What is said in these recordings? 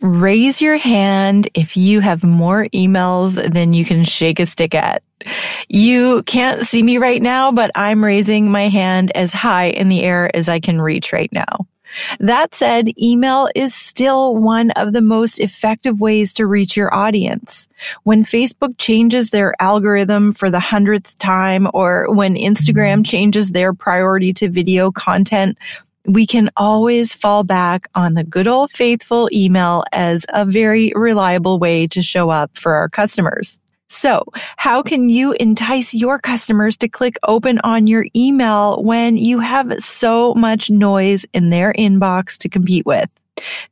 Raise your hand if you have more emails than you can shake a stick at. You can't see me right now, but I'm raising my hand as high in the air as I can reach right now. That said, email is still one of the most effective ways to reach your audience. When Facebook changes their algorithm for the hundredth time or when Instagram changes their priority to video content, we can always fall back on the good old faithful email as a very reliable way to show up for our customers. So how can you entice your customers to click open on your email when you have so much noise in their inbox to compete with?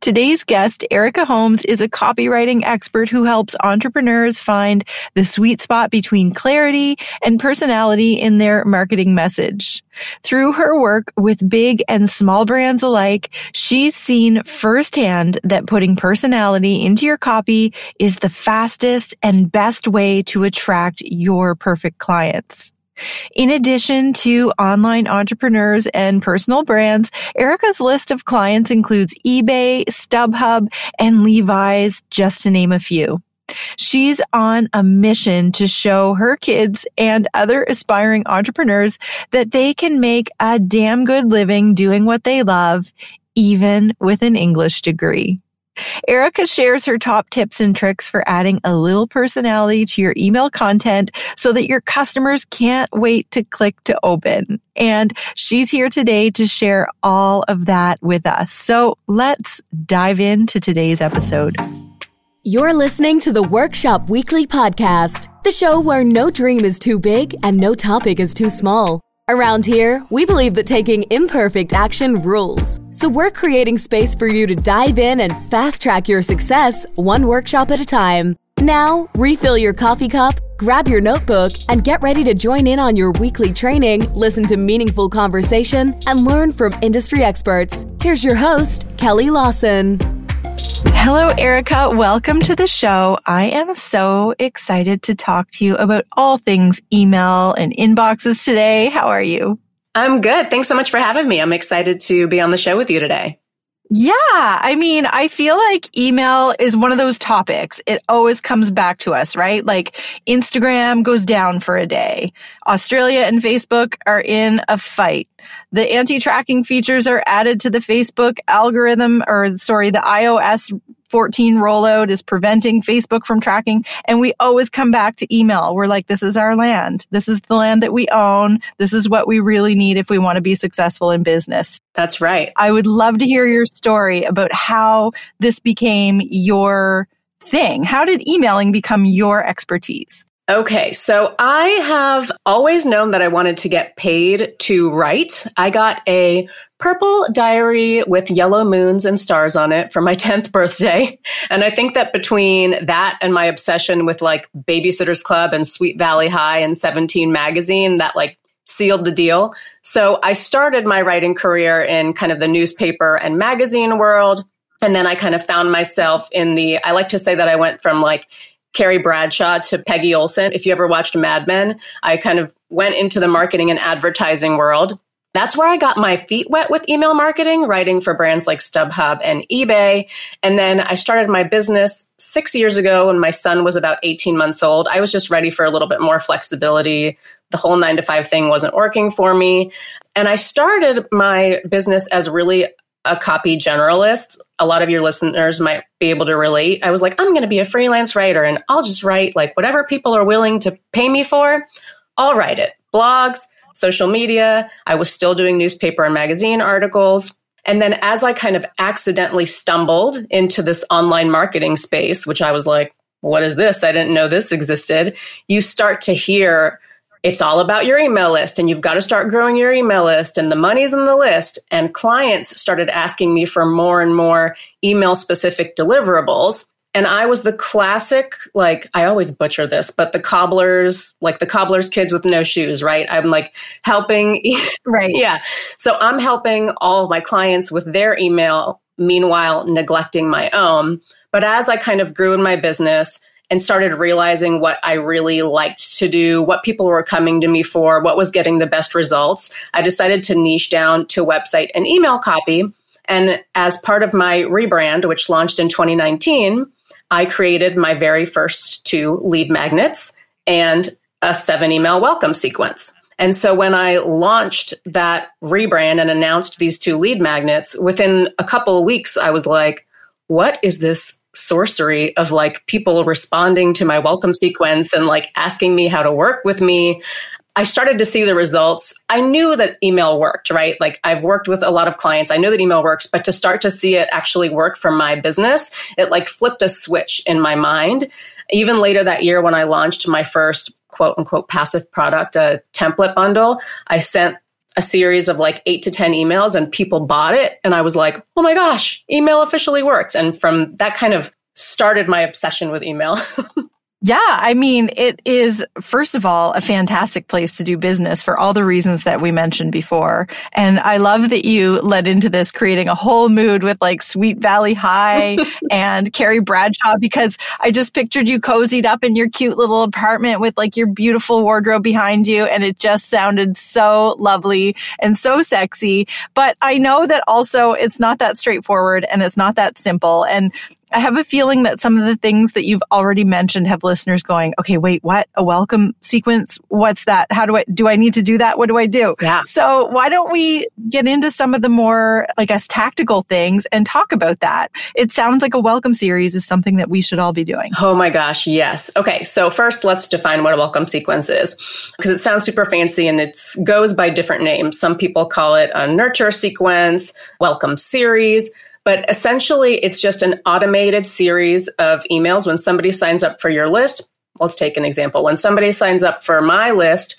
Today's guest, Erika Holmes, is a copywriting expert who helps entrepreneurs find the sweet spot between clarity and personality in their marketing message. Through her work with big and small brands alike, she's seen firsthand that putting personality into your copy is the fastest and best way to attract your perfect clients. In addition to online entrepreneurs and personal brands, Erika's list of clients includes eBay, StubHub, and Levi's, just to name a few. She's on a mission to show her kids and other aspiring entrepreneurs that they can make a damn good living doing what they love, even with an English degree. Erika shares her top tips and tricks for adding a little personality to your email content so that your customers can't wait to click to open. And she's here today to share all of that with us. So let's dive into today's episode. You're listening to the Workshop Weekly Podcast, the show where no dream is too big and no topic is too small. Around here, we believe that taking imperfect action rules. So we're creating space for you to dive in and fast track your success one workshop at a time. Now, refill your coffee cup, grab your notebook, and get ready to join in on your weekly training, listen to meaningful conversation, and learn from industry experts. Here's your host, Kelly Lawson. Hello, Erika. Welcome to the show. I am so excited to talk to you about all things email and inboxes today. How are you? I'm good. Thanks so much for having me. I'm excited to be on the show with you today. Yeah. I mean, I feel like email is one of those topics. It always comes back to us, right? Like Instagram goes down for a day. Australia and Facebook are in a fight. The anti-tracking features are added to the Facebook algorithm or sorry, the iOS 14 rollout is preventing Facebook from tracking. And we always come back to email. We're like, this is our land. This is the land that we own. This is what we really need if we want to be successful in business. That's right. I would love to hear your story about how this became your thing. How did emailing become your expertise? Okay, so I have always known that I wanted to get paid to write. I got a purple diary with yellow moons and stars on it for my 10th birthday. And I think that between that and my obsession with like Babysitter's Club and Sweet Valley High and 17 magazine, that like sealed the deal. So I started my writing career in kind of the newspaper and magazine world. And then I kind of found myself in the, I like to say that I went from like Carrie Bradshaw to Peggy Olson. If you ever watched Mad Men, I kind of went into the marketing and advertising world. That's where I got my feet wet with email marketing, writing for brands like StubHub and eBay. And then I started my business six years ago when my son was about 18 months old. I was just ready for a little bit more flexibility. The whole nine to five thing wasn't working for me. And I started my business as really a copy generalist. A lot of your listeners might be able to relate. I was like, I'm going to be a freelance writer and I'll just write like whatever people are willing to pay me for. I'll write it. Blogs, social media. I was still doing newspaper and magazine articles. And then as I kind of accidentally stumbled into this online marketing space, which I was like, what is this? I didn't know this existed. You start to hear it's all about your email list and you've got to start growing your email list and the money's in the list. And clients started asking me for more and more email specific deliverables. And I was the classic, like, I always butcher this, but the cobblers, like the cobbler's kids with no shoes, right? I'm like helping. Right. yeah. So I'm helping all of my clients with their email, meanwhile, neglecting my own. But as I kind of grew in my business, and started realizing what I really liked to do, what people were coming to me for, what was getting the best results, I decided to niche down to website and email copy. And as part of my rebrand, which launched in 2019, I created my very first two lead magnets and a seven email welcome sequence. And so when I launched that rebrand and announced these two lead magnets, within a couple of weeks, I was like, what is this sorcery of like people responding to my welcome sequence and like asking me how to work with me? I started to see the results. I knew that email worked, right? Like I've worked with a lot of clients. I know that email works, but to start to see it actually work for my business, it like flipped a switch in my mind. Even later that year when I launched my first quote unquote passive product, a template bundle, I sent a series of like eight to 10 emails and people bought it. And I was like, oh my gosh, email officially works. And from that kind of started my obsession with email. Yeah, I mean, it is, first of all, a fantastic place to do business for all the reasons that we mentioned before. And I love that you led into this creating a whole mood with like Sweet Valley High and Carrie Bradshaw because I just pictured you cozied up in your cute little apartment with like your beautiful wardrobe behind you. And it just sounded so lovely and so sexy. But I know that also it's not that straightforward and it's not that simple. And I have a feeling that some of the things that you've already mentioned have listeners going, okay, wait, what? A welcome sequence? What's that? How do I, do I need to do that? What do I do? Yeah. So why don't we get into some of the more, I guess, tactical things and talk about that? It sounds like a welcome series is something that we should all be doing. Oh my gosh. Yes. Okay. So first let's define what a welcome sequence is because it sounds super fancy and it goes by different names. Some people call it a nurture sequence, welcome series. But essentially, it's just an automated series of emails. When somebody signs up for your list, let's take an example. When somebody signs up for my list,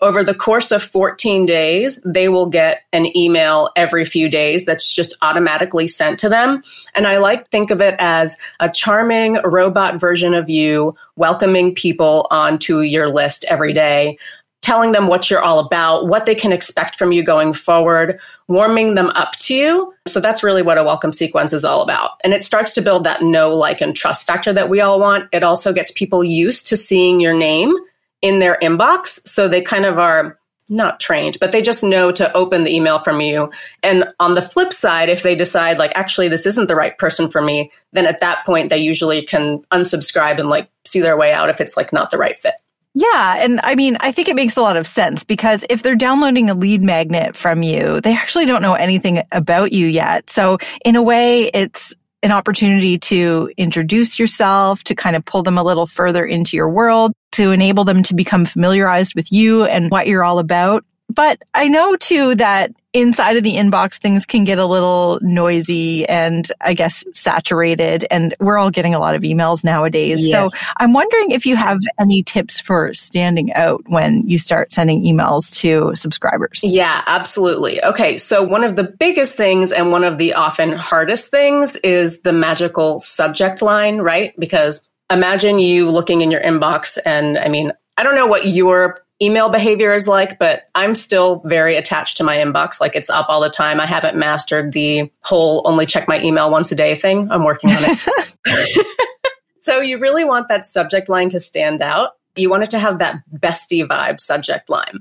over the course of 14 days, they will get an email every few days that's just automatically sent to them. And I like think of it as a charming robot version of you welcoming people onto your list every day telling them what you're all about, what they can expect from you going forward, warming them up to you. So that's really what a welcome sequence is all about. And it starts to build that know, like, and trust factor that we all want. It also gets people used to seeing your name in their inbox. So they kind of are not trained, but they just know to open the email from you. And on the flip side, if they decide like, actually, this isn't the right person for me, then at that point, they usually can unsubscribe and like see their way out if it's like not the right fit. Yeah. And I mean, I think it makes a lot of sense because if they're downloading a lead magnet from you, they actually don't know anything about you yet. So in a way, it's an opportunity to introduce yourself, to kind of pull them a little further into your world, to enable them to become familiarized with you and what you're all about. But I know too that inside of the inbox, things can get a little noisy and I guess saturated. And we're all getting a lot of emails nowadays. Yes. So I'm wondering if you have any tips for standing out when you start sending emails to subscribers. Yeah, absolutely. Okay. So one of the biggest things and one of the often hardest things is the magical subject line, right? Because imagine you looking in your inbox and I mean, I don't know what your email behavior is like, but I'm still very attached to my inbox. Like it's up all the time. I haven't mastered the whole only check my email once a day thing. I'm working on it. so you really want that subject line to stand out. You want it to have that bestie vibe subject line.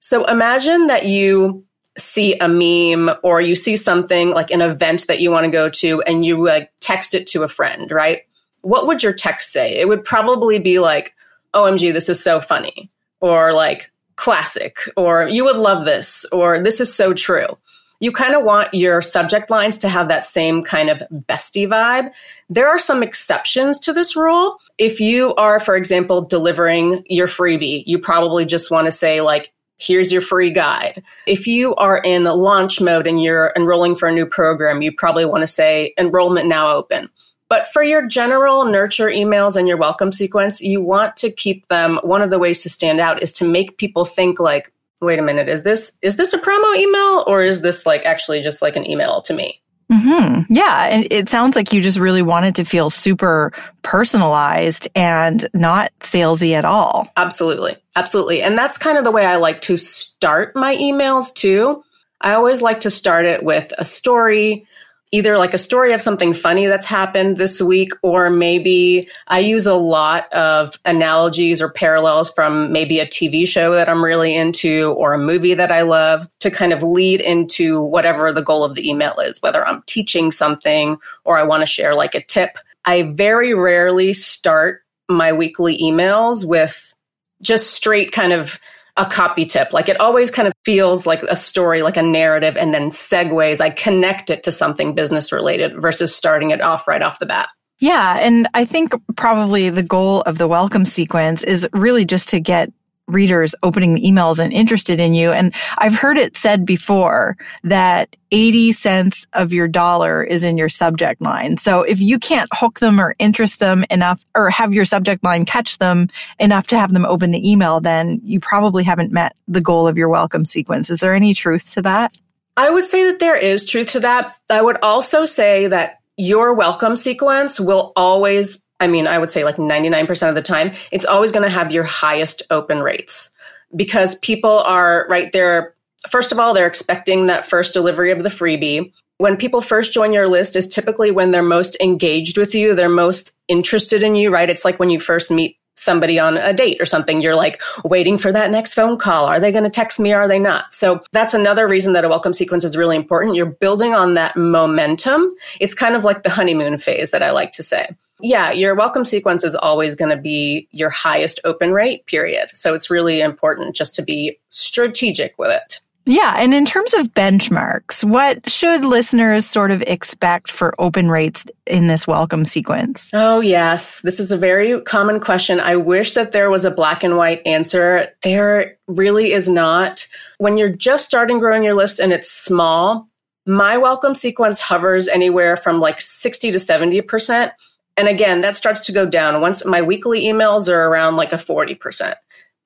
So imagine that you see a meme or you see something like an event that you want to go to and you like text it to a friend, right? What would your text say? It would probably be like, oh, OMG, this is so funny or like classic or you would love this or this is so true. You kind of want your subject lines to have that same kind of bestie vibe. There are some exceptions to this rule. If you are, for example, delivering your freebie, you probably just want to say like, here's your free guide. If you are in launch mode and you're enrolling for a new program, you probably want to say enrollment now open. But for your general nurture emails and your welcome sequence, you want to keep them. One of the ways to stand out is to make people think like, wait a minute, is this is this a promo email or is this like actually just like an email to me? hmm Yeah. And it sounds like you just really wanted to feel super personalized and not salesy at all. Absolutely. Absolutely. And that's kind of the way I like to start my emails too. I always like to start it with a story, either like a story of something funny that's happened this week, or maybe I use a lot of analogies or parallels from maybe a TV show that I'm really into or a movie that I love to kind of lead into whatever the goal of the email is, whether I'm teaching something or I want to share like a tip. I very rarely start my weekly emails with just straight kind of a copy tip. Like it always kind of feels like a story, like a narrative, and then segues. I connect it to something business related versus starting it off right off the bat. Yeah. And I think probably the goal of the welcome sequence is really just to get readers opening the emails and interested in you. And I've heard it said before that 80 cents of your dollar is in your subject line. So if you can't hook them or interest them enough or have your subject line catch them enough to have them open the email, then you probably haven't met the goal of your welcome sequence. Is there any truth to that? I would say that there is truth to that. I would also say that your welcome sequence will always I mean, I would say like 99% of the time, it's always going to have your highest open rates because people are right there. First of all, they're expecting that first delivery of the freebie. When people first join your list is typically when they're most engaged with you, they're most interested in you, right? It's like when you first meet somebody on a date or something, you're like waiting for that next phone call. Are they going to text me? Are they not? So that's another reason that a welcome sequence is really important. You're building on that momentum. It's kind of like the honeymoon phase that I like to say. Yeah, your welcome sequence is always going to be your highest open rate, period. So it's really important just to be strategic with it. Yeah. And in terms of benchmarks, what should listeners sort of expect for open rates in this welcome sequence? Oh, yes. This is a very common question. I wish that there was a black and white answer. There really is not. When you're just starting growing your list and it's small, my welcome sequence hovers anywhere from like 60 to 70%. And again, that starts to go down once my weekly emails are around like a 40%.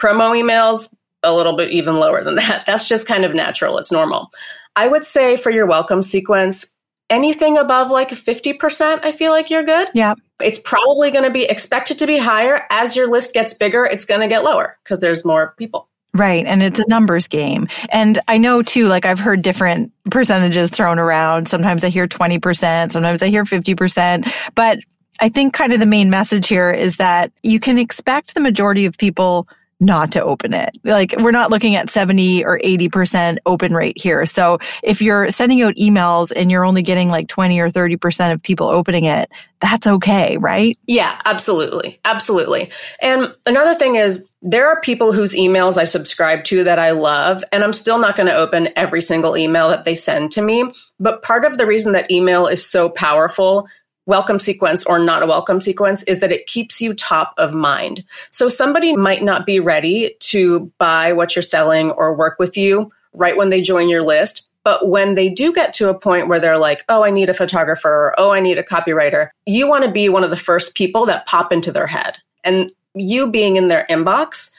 Promo emails, a little bit even lower than that. That's just kind of natural. It's normal. I would say for your welcome sequence, anything above like 50%, I feel like you're good. Yeah. It's probably going to be expected to be higher. As your list gets bigger, it's going to get lower because there's more people. Right. And it's a numbers game. And I know too, like I've heard different percentages thrown around. Sometimes I hear 20%, sometimes I hear 50%. But I think kind of the main message here is that you can expect the majority of people not to open it. Like we're not looking at 70 or 80% open rate here. So if you're sending out emails and you're only getting like 20 or 30% of people opening it, that's okay, right? Yeah, absolutely. Absolutely. And another thing is there are people whose emails I subscribe to that I love, and I'm still not going to open every single email that they send to me. But part of the reason that email is so powerful welcome sequence or not a welcome sequence is that it keeps you top of mind. So somebody might not be ready to buy what you're selling or work with you right when they join your list. But when they do get to a point where they're like, oh, I need a photographer, or, oh, I need a copywriter, you want to be one of the first people that pop into their head. And you being in their inbox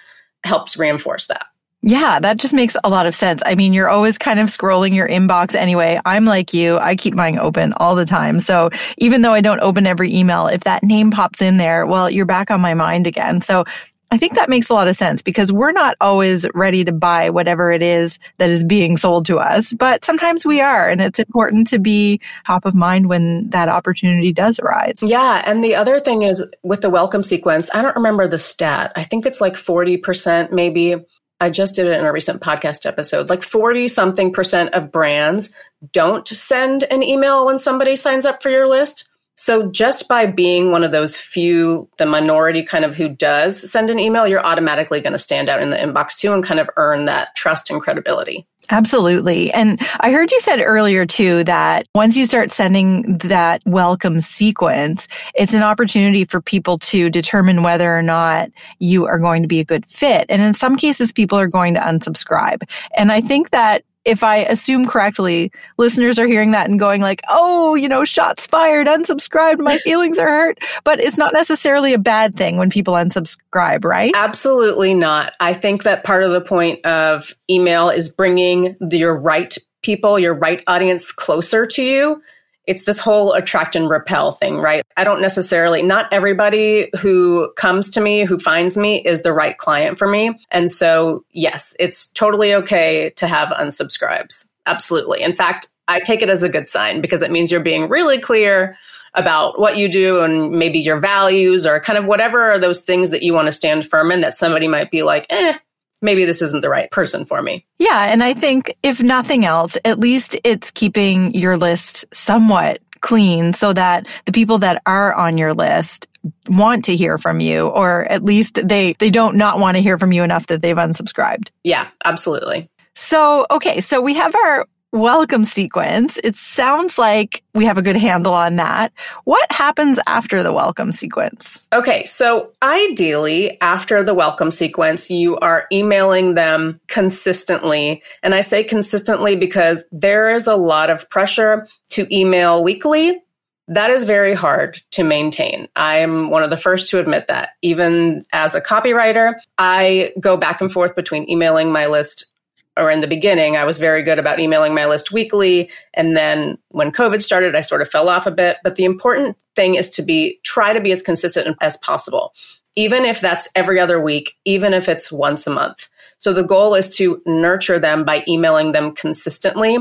helps reinforce that. Yeah, that just makes a lot of sense. I mean, you're always kind of scrolling your inbox anyway. I'm like you. I keep mine open all the time. So even though I don't open every email, if that name pops in there, well, you're back on my mind again. So I think that makes a lot of sense because we're not always ready to buy whatever it is that is being sold to us, but sometimes we are. And it's important to be top of mind when that opportunity does arise. Yeah. And the other thing is with the welcome sequence, I don't remember the stat. I think it's like 40% maybe I just did it in a recent podcast episode. Like 40 something percent of brands don't send an email when somebody signs up for your list. So just by being one of those few, the minority kind of who does send an email, you're automatically going to stand out in the inbox too and kind of earn that trust and credibility. Absolutely. And I heard you said earlier too that once you start sending that welcome sequence, it's an opportunity for people to determine whether or not you are going to be a good fit. And in some cases, people are going to unsubscribe. And I think that if I assume correctly, listeners are hearing that and going like, oh, you know, shots fired, unsubscribed, my feelings are hurt. But it's not necessarily a bad thing when people unsubscribe, right? Absolutely not. I think that part of the point of email is bringing your right people, your right audience closer to you it's this whole attract and repel thing, right? I don't necessarily, not everybody who comes to me, who finds me, is the right client for me. And so, yes, it's totally okay to have unsubscribes. Absolutely. In fact, I take it as a good sign because it means you're being really clear about what you do and maybe your values or kind of whatever are those things that you want to stand firm in that somebody might be like, eh, maybe this isn't the right person for me. Yeah. And I think if nothing else, at least it's keeping your list somewhat clean so that the people that are on your list want to hear from you or at least they they don't not want to hear from you enough that they've unsubscribed. Yeah, absolutely. So, okay, so we have our welcome sequence. It sounds like we have a good handle on that. What happens after the welcome sequence? Okay, so ideally, after the welcome sequence, you are emailing them consistently. And I say consistently because there is a lot of pressure to email weekly. That is very hard to maintain. I am one of the first to admit that. Even as a copywriter, I go back and forth between emailing my list or in the beginning, I was very good about emailing my list weekly. And then when COVID started, I sort of fell off a bit. But the important thing is to be, try to be as consistent as possible, even if that's every other week, even if it's once a month. So the goal is to nurture them by emailing them consistently.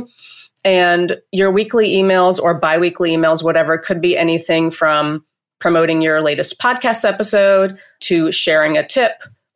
And your weekly emails or biweekly emails, whatever, could be anything from promoting your latest podcast episode to sharing a tip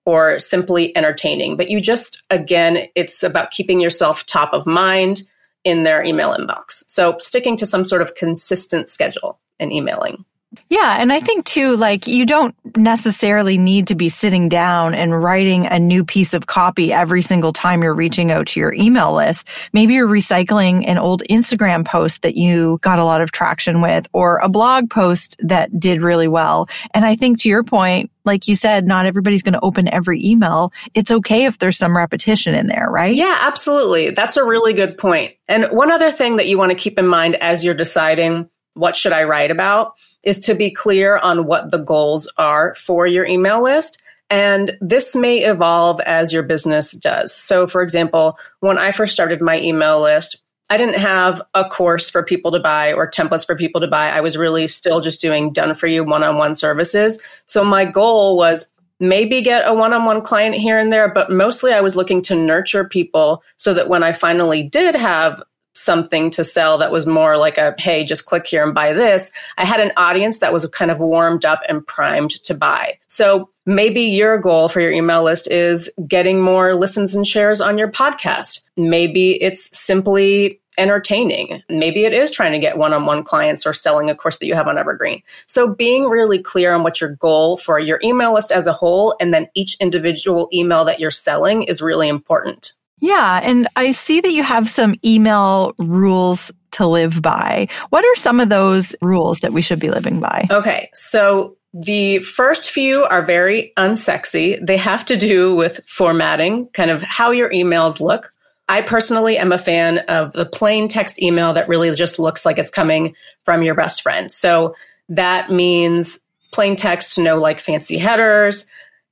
or simply entertaining. But you just, again, it's about keeping yourself top of mind in their email inbox. So sticking to some sort of consistent schedule and emailing. Yeah. And I think too, like you don't necessarily need to be sitting down and writing a new piece of copy every single time you're reaching out to your email list. Maybe you're recycling an old Instagram post that you got a lot of traction with or a blog post that did really well. And I think to your point, like you said, not everybody's going to open every email. It's okay if there's some repetition in there, right? Yeah, absolutely. That's a really good point. And one other thing that you want to keep in mind as you're deciding what should I write about is to be clear on what the goals are for your email list. And this may evolve as your business does. So, for example, when I first started my email list, I didn't have a course for people to buy or templates for people to buy. I was really still just doing done for you one on one services. So, my goal was maybe get a one on one client here and there, but mostly I was looking to nurture people so that when I finally did have something to sell that was more like a hey just click here and buy this. I had an audience that was kind of warmed up and primed to buy. So maybe your goal for your email list is getting more listens and shares on your podcast. Maybe it's simply entertaining. Maybe it is trying to get one-on-one clients or selling a course that you have on evergreen. So being really clear on what your goal for your email list as a whole and then each individual email that you're selling is really important yeah. And I see that you have some email rules to live by. What are some of those rules that we should be living by? Okay. So the first few are very unsexy. They have to do with formatting, kind of how your emails look. I personally am a fan of the plain text email that really just looks like it's coming from your best friend. So that means plain text, no like fancy headers,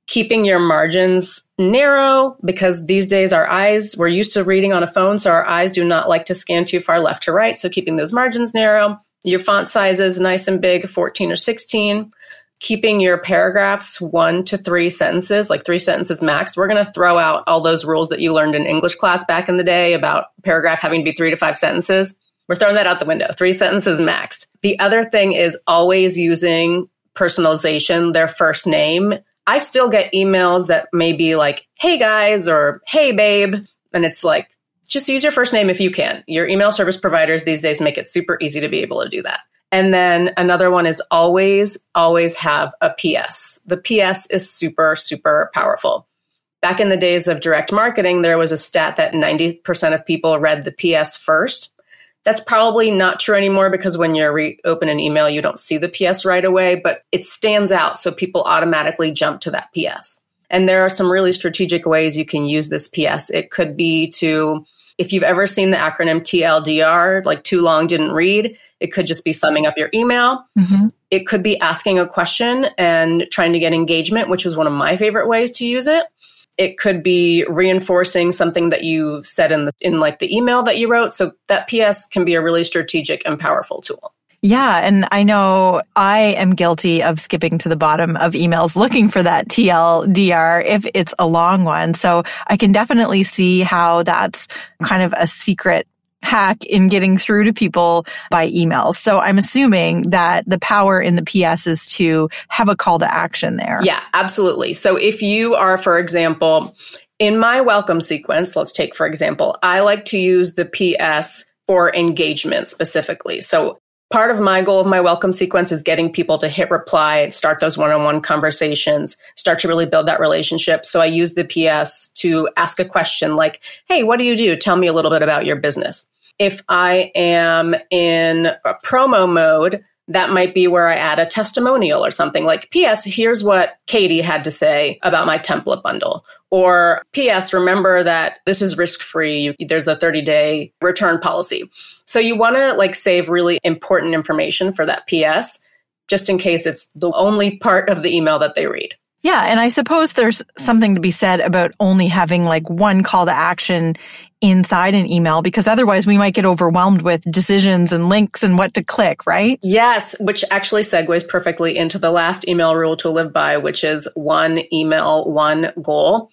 keeping your margins narrow because these days our eyes, we're used to reading on a phone, so our eyes do not like to scan too far left to right. So keeping those margins narrow, your font sizes nice and big, 14 or 16. Keeping your paragraphs one to three sentences, like three sentences max. We're going to throw out all those rules that you learned in English class back in the day about paragraph having to be three to five sentences. We're throwing that out the window. Three sentences maxed. The other thing is always using personalization, their first name I still get emails that may be like, hey guys, or hey babe. And it's like, just use your first name if you can. Your email service providers these days make it super easy to be able to do that. And then another one is always, always have a PS. The PS is super, super powerful. Back in the days of direct marketing, there was a stat that 90% of people read the PS first. That's probably not true anymore because when you reopen an email, you don't see the PS right away, but it stands out. So people automatically jump to that PS. And there are some really strategic ways you can use this PS. It could be to, if you've ever seen the acronym TLDR, like too long didn't read, it could just be summing up your email. Mm-hmm. It could be asking a question and trying to get engagement, which was one of my favorite ways to use it it could be reinforcing something that you said in the in like the email that you wrote so that ps can be a really strategic and powerful tool yeah. And I know I am guilty of skipping to the bottom of emails looking for that TLDR if it's a long one. So I can definitely see how that's kind of a secret hack in getting through to people by email. So I'm assuming that the power in the PS is to have a call to action there. Yeah, absolutely. So if you are, for example, in my welcome sequence, let's take, for example, I like to use the PS for engagement specifically. So part of my goal of my welcome sequence is getting people to hit reply, start those one on one conversations, start to really build that relationship. So I use the PS to ask a question like, Hey, what do you do? Tell me a little bit about your business. If I am in a promo mode, that might be where I add a testimonial or something like, P.S., here's what Katie had to say about my template bundle. Or P.S., remember that this is risk free. There's a 30 day return policy. So you want to like save really important information for that P.S. just in case it's the only part of the email that they read. Yeah. And I suppose there's something to be said about only having like one call to action inside an email because otherwise we might get overwhelmed with decisions and links and what to click, right? Yes, which actually segues perfectly into the last email rule to live by, which is one email, one goal.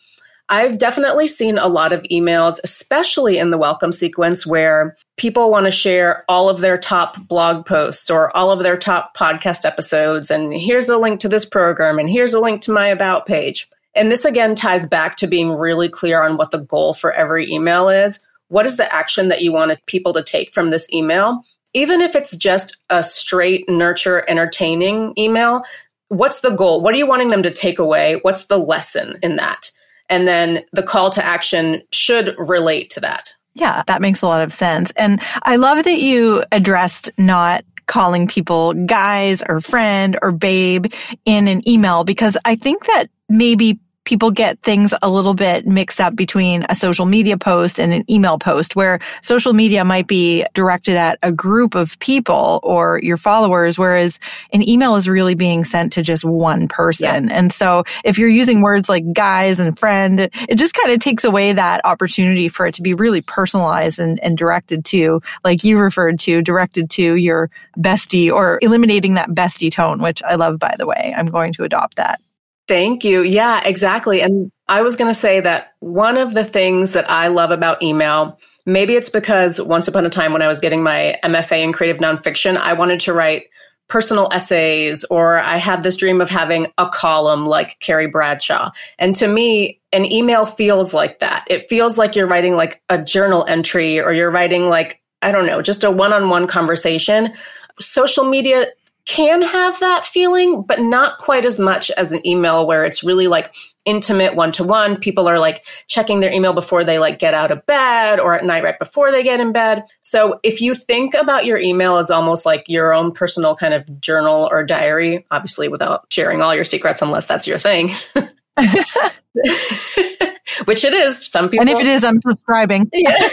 I've definitely seen a lot of emails, especially in the welcome sequence, where people want to share all of their top blog posts or all of their top podcast episodes. And here's a link to this program, and here's a link to my about page. And this again ties back to being really clear on what the goal for every email is. What is the action that you want people to take from this email? Even if it's just a straight nurture entertaining email, what's the goal? What are you wanting them to take away? What's the lesson in that? And then the call to action should relate to that. Yeah, that makes a lot of sense. And I love that you addressed not calling people guys or friend or babe in an email because I think that maybe people get things a little bit mixed up between a social media post and an email post where social media might be directed at a group of people or your followers, whereas an email is really being sent to just one person. And so if you're using words like guys and friend, it just kind of takes away that opportunity for it to be really personalized and, and directed to, like you referred to, directed to your bestie or eliminating that bestie tone, which I love, by the way. I'm going to adopt that. Thank you. Yeah, exactly. And I was going to say that one of the things that I love about email, maybe it's because once upon a time when I was getting my MFA in creative nonfiction, I wanted to write personal essays or I had this dream of having a column like Carrie Bradshaw. And to me, an email feels like that. It feels like you're writing like a journal entry or you're writing like, I don't know, just a one on one conversation. Social media can have that feeling, but not quite as much as an email where it's really like intimate one to one. People are like checking their email before they like get out of bed or at night right before they get in bed. So if you think about your email as almost like your own personal kind of journal or diary, obviously without sharing all your secrets unless that's your thing. Which it is. Some people. And if it is, I'm subscribing. yeah.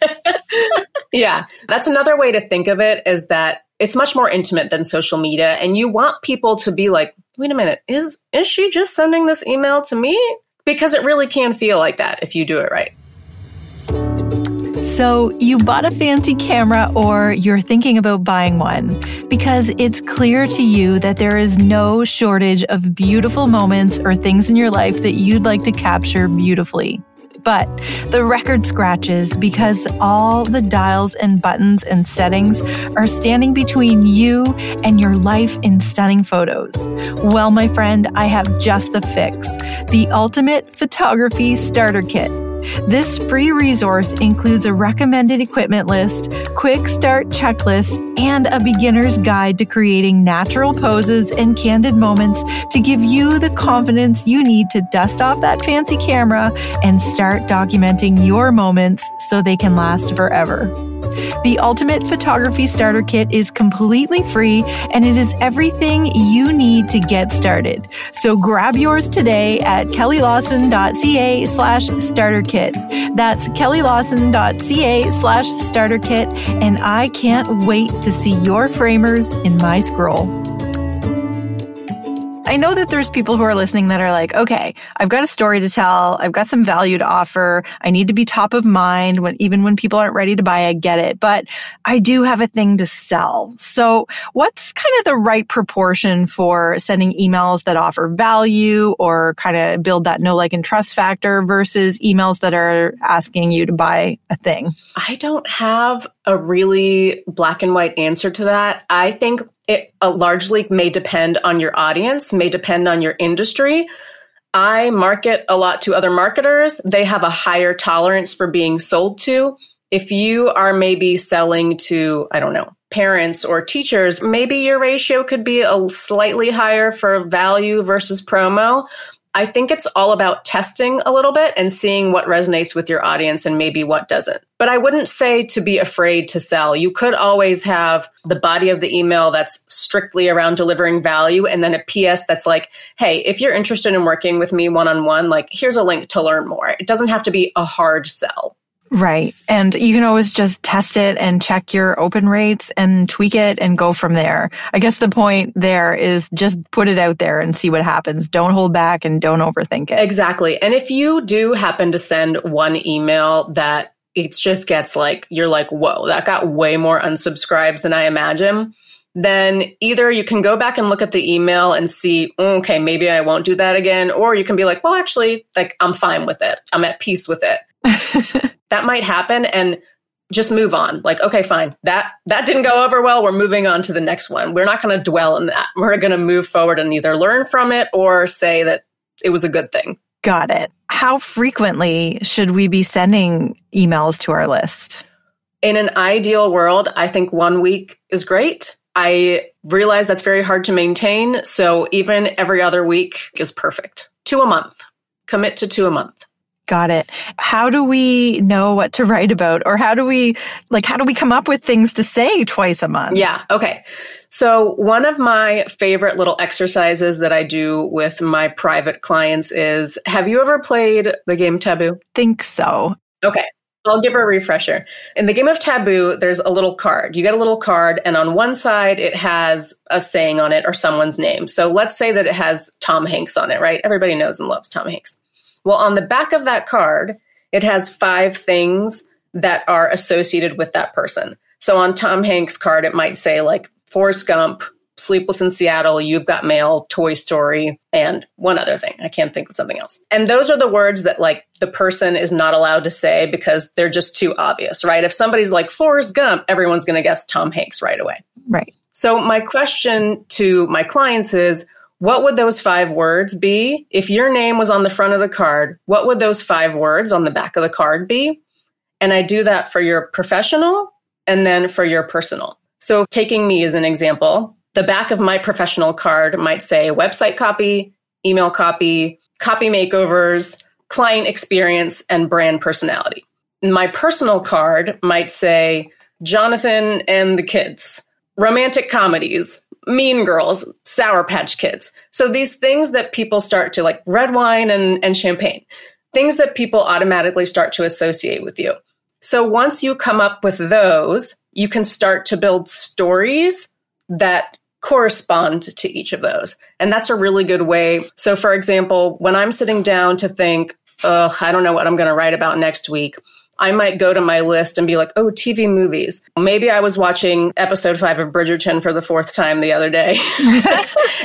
yeah. That's another way to think of it is that it's much more intimate than social media and you want people to be like wait a minute is is she just sending this email to me because it really can feel like that if you do it right so, you bought a fancy camera or you're thinking about buying one because it's clear to you that there is no shortage of beautiful moments or things in your life that you'd like to capture beautifully. But the record scratches because all the dials and buttons and settings are standing between you and your life in stunning photos. Well, my friend, I have just the fix the Ultimate Photography Starter Kit. This free resource includes a recommended equipment list, quick start checklist, and a beginner's guide to creating natural poses and candid moments to give you the confidence you need to dust off that fancy camera and start documenting your moments so they can last forever. The Ultimate Photography Starter Kit is completely free and it is everything you need to get started. So grab yours today at kellylawson.ca slash starter kit. That's kellylawson.ca slash starter kit. And I can't wait to see your framers in my scroll. I know that there's people who are listening that are like, okay, I've got a story to tell. I've got some value to offer. I need to be top of mind when, even when people aren't ready to buy, I get it, but I do have a thing to sell. So what's kind of the right proportion for sending emails that offer value or kind of build that know, like, and trust factor versus emails that are asking you to buy a thing? I don't have a really black and white answer to that. I think it uh, largely may depend on your audience, may depend on your industry. I market a lot to other marketers. They have a higher tolerance for being sold to. If you are maybe selling to, I don't know, parents or teachers, maybe your ratio could be a slightly higher for value versus promo. I think it's all about testing a little bit and seeing what resonates with your audience and maybe what doesn't. But I wouldn't say to be afraid to sell. You could always have the body of the email that's strictly around delivering value and then a PS that's like, hey, if you're interested in working with me one on one, like here's a link to learn more. It doesn't have to be a hard sell. Right. And you can always just test it and check your open rates and tweak it and go from there. I guess the point there is just put it out there and see what happens. Don't hold back and don't overthink it. Exactly. And if you do happen to send one email that it just gets like, you're like, whoa, that got way more unsubscribes than I imagine then either you can go back and look at the email and see, mm, okay, maybe I won't do that again. Or you can be like, well, actually, like, I'm fine with it. I'm at peace with it. that might happen and just move on. Like okay fine. That that didn't go over well. We're moving on to the next one. We're not going to dwell in that. We're going to move forward and either learn from it or say that it was a good thing. Got it. How frequently should we be sending emails to our list? In an ideal world i think one week is great. I realize that's very hard to maintain so even every other week is perfect. Two a month. Commit to two a month Got it. How do we know what to write about or how do we like how do we come up with things to say twice a month? Yeah, okay. So one of my favorite little exercises that I do with my private clients is have you ever played the game Taboo? Think so. Okay. I'll give her a refresher. In the game of Taboo, there's a little card. You get a little card, and on one side, it has a saying on it or someone's name. So let's say that it has Tom Hanks on it, right? Everybody knows and loves Tom Hanks. Well, on the back of that card, it has five things that are associated with that person. So on Tom Hanks' card, it might say like Forrest Gump, Sleepless in Seattle, You've Got Mail, Toy Story, and one other thing. I can't think of something else. And those are the words that like the person is not allowed to say because they're just too obvious, right? If somebody's like Forrest Gump, everyone's going to guess Tom Hanks right away. Right. So my question to my clients is, what would those five words be? If your name was on the front of the card, what would those five words on the back of the card be? And I do that for your professional and then for your personal. So, taking me as an example, the back of my professional card might say website copy, email copy, copy makeovers, client experience, and brand personality. My personal card might say Jonathan and the kids, romantic comedies, Mean Girls, Sour Patch Kids. So these things that people start to like red wine and, and champagne, things that people automatically start to associate with you. So once you come up with those, you can start to build stories that correspond to each of those. And that's a really good way. So for example, when I'm sitting down to think, oh, I don't know what I'm going to write about next week. I might go to my list and be like, oh, TV movies. Maybe I was watching episode five of Bridgerton for the fourth time the other day.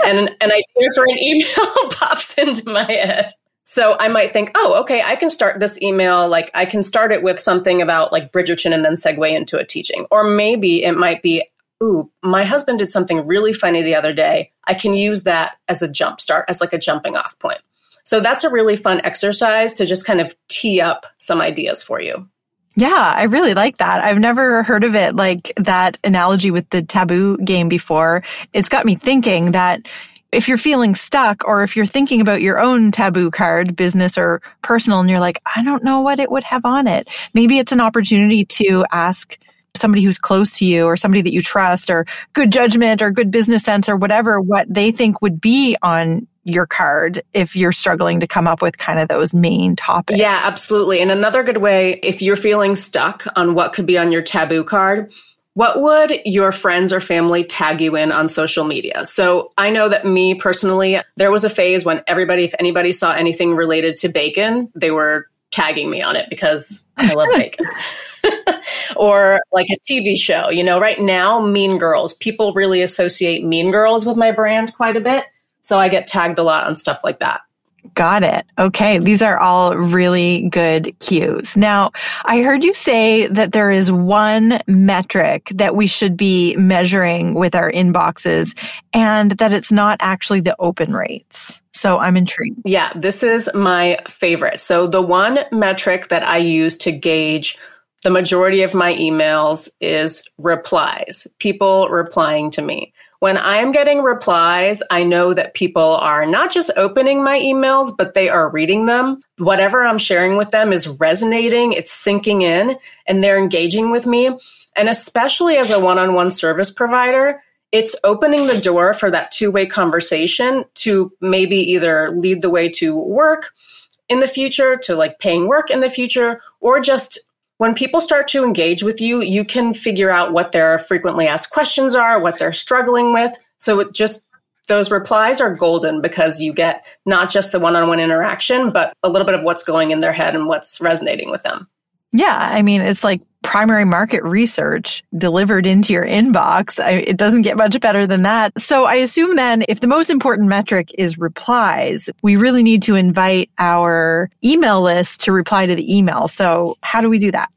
and an idea for an email pops into my head. So I might think, oh, okay, I can start this email. Like I can start it with something about like Bridgerton and then segue into a teaching. Or maybe it might be, ooh, my husband did something really funny the other day. I can use that as a jump start, as like a jumping off point. So that's a really fun exercise to just kind of tee up some ideas for you. Yeah, I really like that. I've never heard of it like that analogy with the taboo game before. It's got me thinking that if you're feeling stuck or if you're thinking about your own taboo card, business or personal, and you're like, I don't know what it would have on it. Maybe it's an opportunity to ask somebody who's close to you or somebody that you trust or good judgment or good business sense or whatever, what they think would be on your card if you're struggling to come up with kind of those main topics. Yeah, absolutely. And another good way, if you're feeling stuck on what could be on your taboo card, what would your friends or family tag you in on social media? So I know that me personally, there was a phase when everybody, if anybody saw anything related to bacon, they were tagging me on it because I love bacon. or like a TV show, you know, right now, Mean Girls, people really associate Mean Girls with my brand quite a bit. So I get tagged a lot on stuff like that. Got it. Okay. These are all really good cues. Now, I heard you say that there is one metric that we should be measuring with our inboxes and that it's not actually the open rates. So I'm intrigued. Yeah, this is my favorite. So the one metric that I use to gauge the majority of my emails is replies, people replying to me. When I'm getting replies, I know that people are not just opening my emails, but they are reading them. Whatever I'm sharing with them is resonating, it's sinking in, and they're engaging with me. And especially as a one on one service provider, it's opening the door for that two way conversation to maybe either lead the way to work in the future, to like paying work in the future, or just when people start to engage with you, you can figure out what their frequently asked questions are, what they're struggling with. So it just those replies are golden because you get not just the one-on-one interaction, but a little bit of what's going in their head and what's resonating with them. Yeah, I mean, it's like primary market research delivered into your inbox. I, it doesn't get much better than that. So I assume then if the most important metric is replies, we really need to invite our email list to reply to the email. So how do we do that?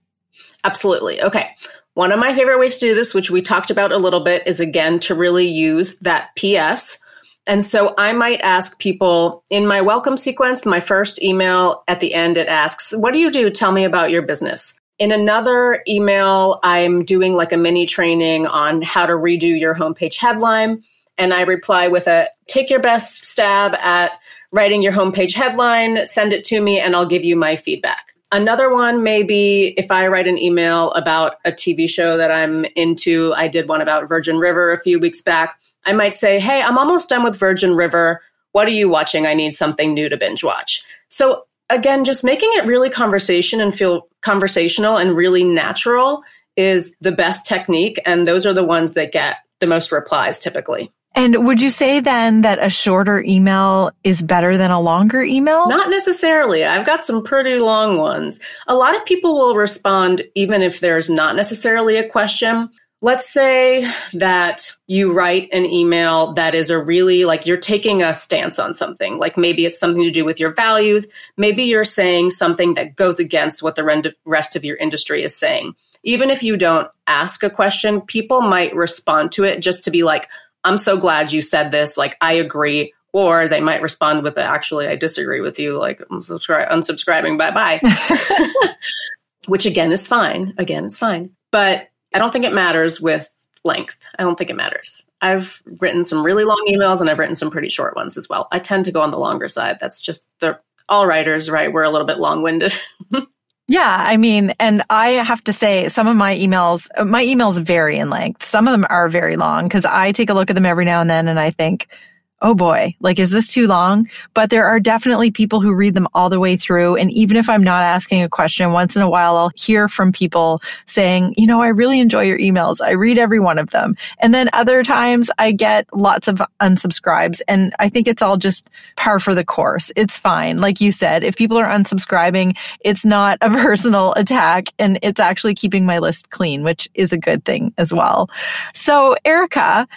Absolutely. Okay. One of my favorite ways to do this, which we talked about a little bit, is again to really use that PS. And so I might ask people in my welcome sequence, my first email at the end, it asks, What do you do? Tell me about your business. In another email, I'm doing like a mini training on how to redo your homepage headline. And I reply with a take your best stab at writing your homepage headline, send it to me, and I'll give you my feedback. Another one may be if I write an email about a TV show that I'm into. I did one about Virgin River a few weeks back. I might say, Hey, I'm almost done with Virgin River. What are you watching? I need something new to binge watch. So again, just making it really conversation and feel conversational and really natural is the best technique. And those are the ones that get the most replies typically. And would you say then that a shorter email is better than a longer email? Not necessarily. I've got some pretty long ones. A lot of people will respond even if there's not necessarily a question. Let's say that you write an email that is a really like you're taking a stance on something. Like maybe it's something to do with your values. Maybe you're saying something that goes against what the rest of your industry is saying. Even if you don't ask a question, people might respond to it just to be like, I'm so glad you said this. Like, I agree. Or they might respond with, actually, I disagree with you. Like, I'm unsubscribing. Bye bye. Which again is fine. Again is fine. But I don't think it matters with length. I don't think it matters. I've written some really long emails and I've written some pretty short ones as well. I tend to go on the longer side. That's just the all writers, right? We're a little bit long winded. yeah. I mean, and I have to say some of my emails, my emails vary in length. Some of them are very long because I take a look at them every now and then and I think, oh boy, like, is this too long? But there are definitely people who read them all the way through. And even if I'm not asking a question, once in a while, I'll hear from people saying, you know, I really enjoy your emails. I read every one of them. And then other times I get lots of unsubscribes. And I think it's all just par for the course. It's fine. Like you said, if people are unsubscribing, it's not a personal attack and it's actually keeping my list clean, which is a good thing as well. So Erika,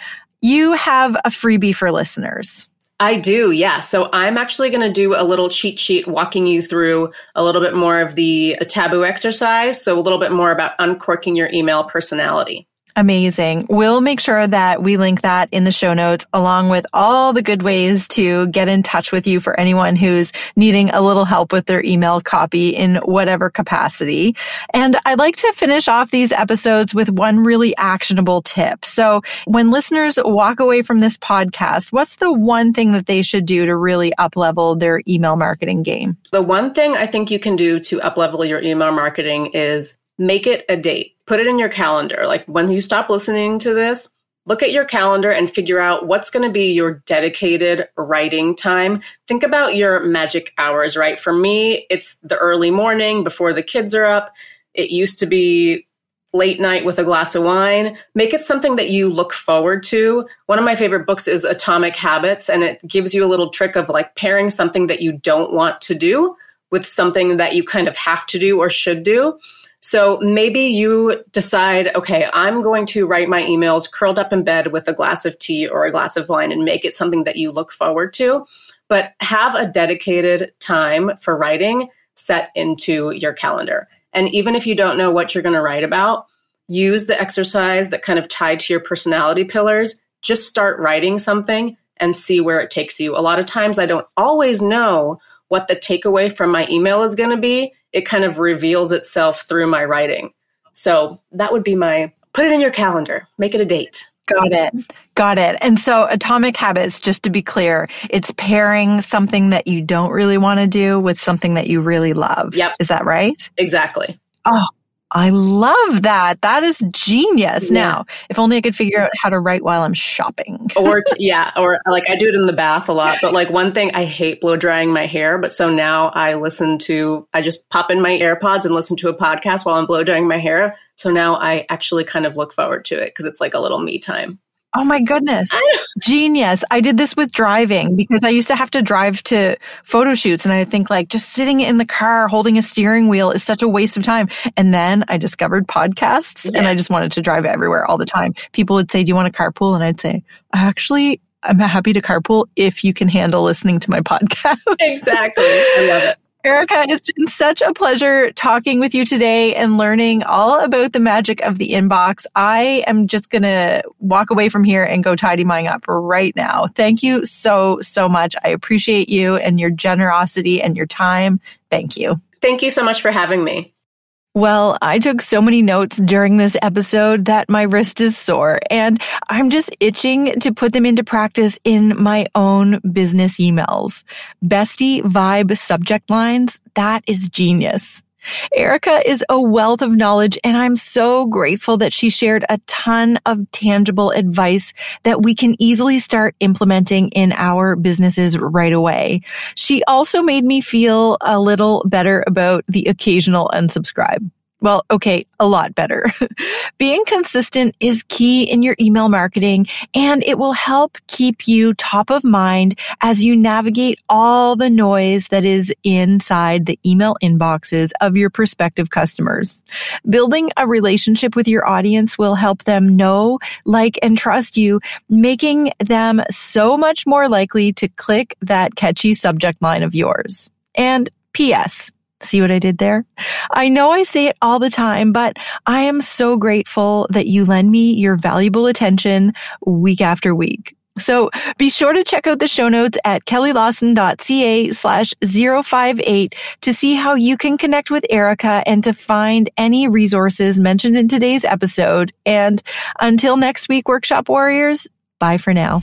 you have a freebie for listeners. I do, yeah. So I'm actually going to do a little cheat sheet walking you through a little bit more of the, the taboo exercise. So a little bit more about uncorking your email personality. Amazing. We'll make sure that we link that in the show notes along with all the good ways to get in touch with you for anyone who's needing a little help with their email copy in whatever capacity. And I'd like to finish off these episodes with one really actionable tip. So when listeners walk away from this podcast, what's the one thing that they should do to really uplevel their email marketing game? The one thing I think you can do to uplevel your email marketing is make it a date. Put it in your calendar. Like when you stop listening to this, look at your calendar and figure out what's going to be your dedicated writing time. Think about your magic hours, right? For me, it's the early morning before the kids are up. It used to be late night with a glass of wine. Make it something that you look forward to. One of my favorite books is Atomic Habits, and it gives you a little trick of like pairing something that you don't want to do with something that you kind of have to do or should do. So maybe you decide, okay, I'm going to write my emails curled up in bed with a glass of tea or a glass of wine and make it something that you look forward to. But have a dedicated time for writing set into your calendar. And even if you don't know what you're going to write about, use the exercise that kind of tied to your personality pillars. Just start writing something and see where it takes you. A lot of times I don't always know what the takeaway from my email is going to be. It kind of reveals itself through my writing. So that would be my put it in your calendar, make it a date. Got it. Got it. And so atomic habits, just to be clear, it's pairing something that you don't really want to do with something that you really love. Yep. Is that right? Exactly. Oh, I love that. That is genius. Yeah. Now, if only I could figure out how to write while I'm shopping. or t- yeah, or like I do it in the bath a lot. But like one thing, I hate blow drying my hair. But so now I listen to, I just pop in my AirPods and listen to a podcast while I'm blow drying my hair. So now I actually kind of look forward to it because it's like a little me time. Oh my goodness. Genius. I did this with driving because I used to have to drive to photo shoots and I think like just sitting in the car holding a steering wheel is such a waste of time. And then I discovered podcasts and I just wanted to drive everywhere all the time. People would say, do you want to carpool? And I'd say, actually, I'm happy to carpool if you can handle listening to my podcast. Exactly. I love it. Erika, it's been such a pleasure talking with you today and learning all about the magic of the inbox. I am just going to walk away from here and go tidy mine up right now. Thank you so, so much. I appreciate you and your generosity and your time. Thank you. Thank you so much for having me. Well, I took so many notes during this episode that my wrist is sore and I'm just itching to put them into practice in my own business emails. Bestie vibe subject lines. That is genius. Erika is a wealth of knowledge and I'm so grateful that she shared a ton of tangible advice that we can easily start implementing in our businesses right away. She also made me feel a little better about the occasional unsubscribe. Well, okay, a lot better. Being consistent is key in your email marketing and it will help keep you top of mind as you navigate all the noise that is inside the email inboxes of your prospective customers. Building a relationship with your audience will help them know, like, and trust you, making them so much more likely to click that catchy subject line of yours. And P.S. See what I did there? I know I say it all the time, but I am so grateful that you lend me your valuable attention week after week. So be sure to check out the show notes at kellylawson.ca slash 058 to see how you can connect with Erika and to find any resources mentioned in today's episode. And until next week, Workshop Warriors, bye for now.